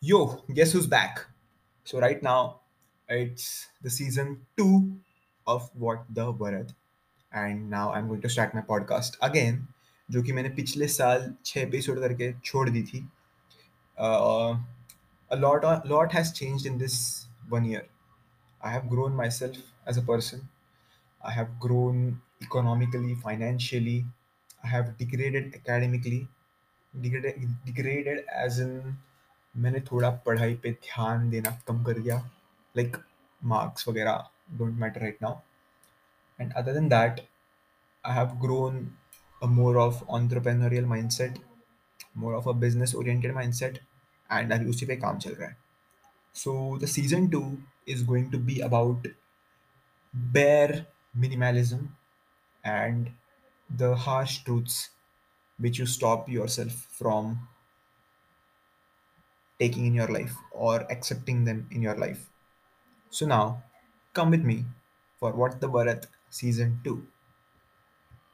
Yo, guess who's back? So right now, it's the season two of What the Bharat, and now I'm going to start my podcast again, जो कि मैंने पिछले साल छः episode करके छोड़ दी थी. Uh, a lot, a lot has changed in this one year. I have grown myself as a person. I have grown economically, financially. I have degraded academically. Degraded, degraded as in मैंने थोड़ा पढ़ाई पे ध्यान देना कम कर दिया like marks वगैरह don't matter right now and other than that I have grown a more of entrepreneurial mindset more of a business oriented mindset and अभी उसी पे काम चल रहा है. So the season two is going to be about bare minimalism and the harsh truths which you stop yourself from taking in your life or accepting them in your life. So now, come with me for What the Bharat Season 2.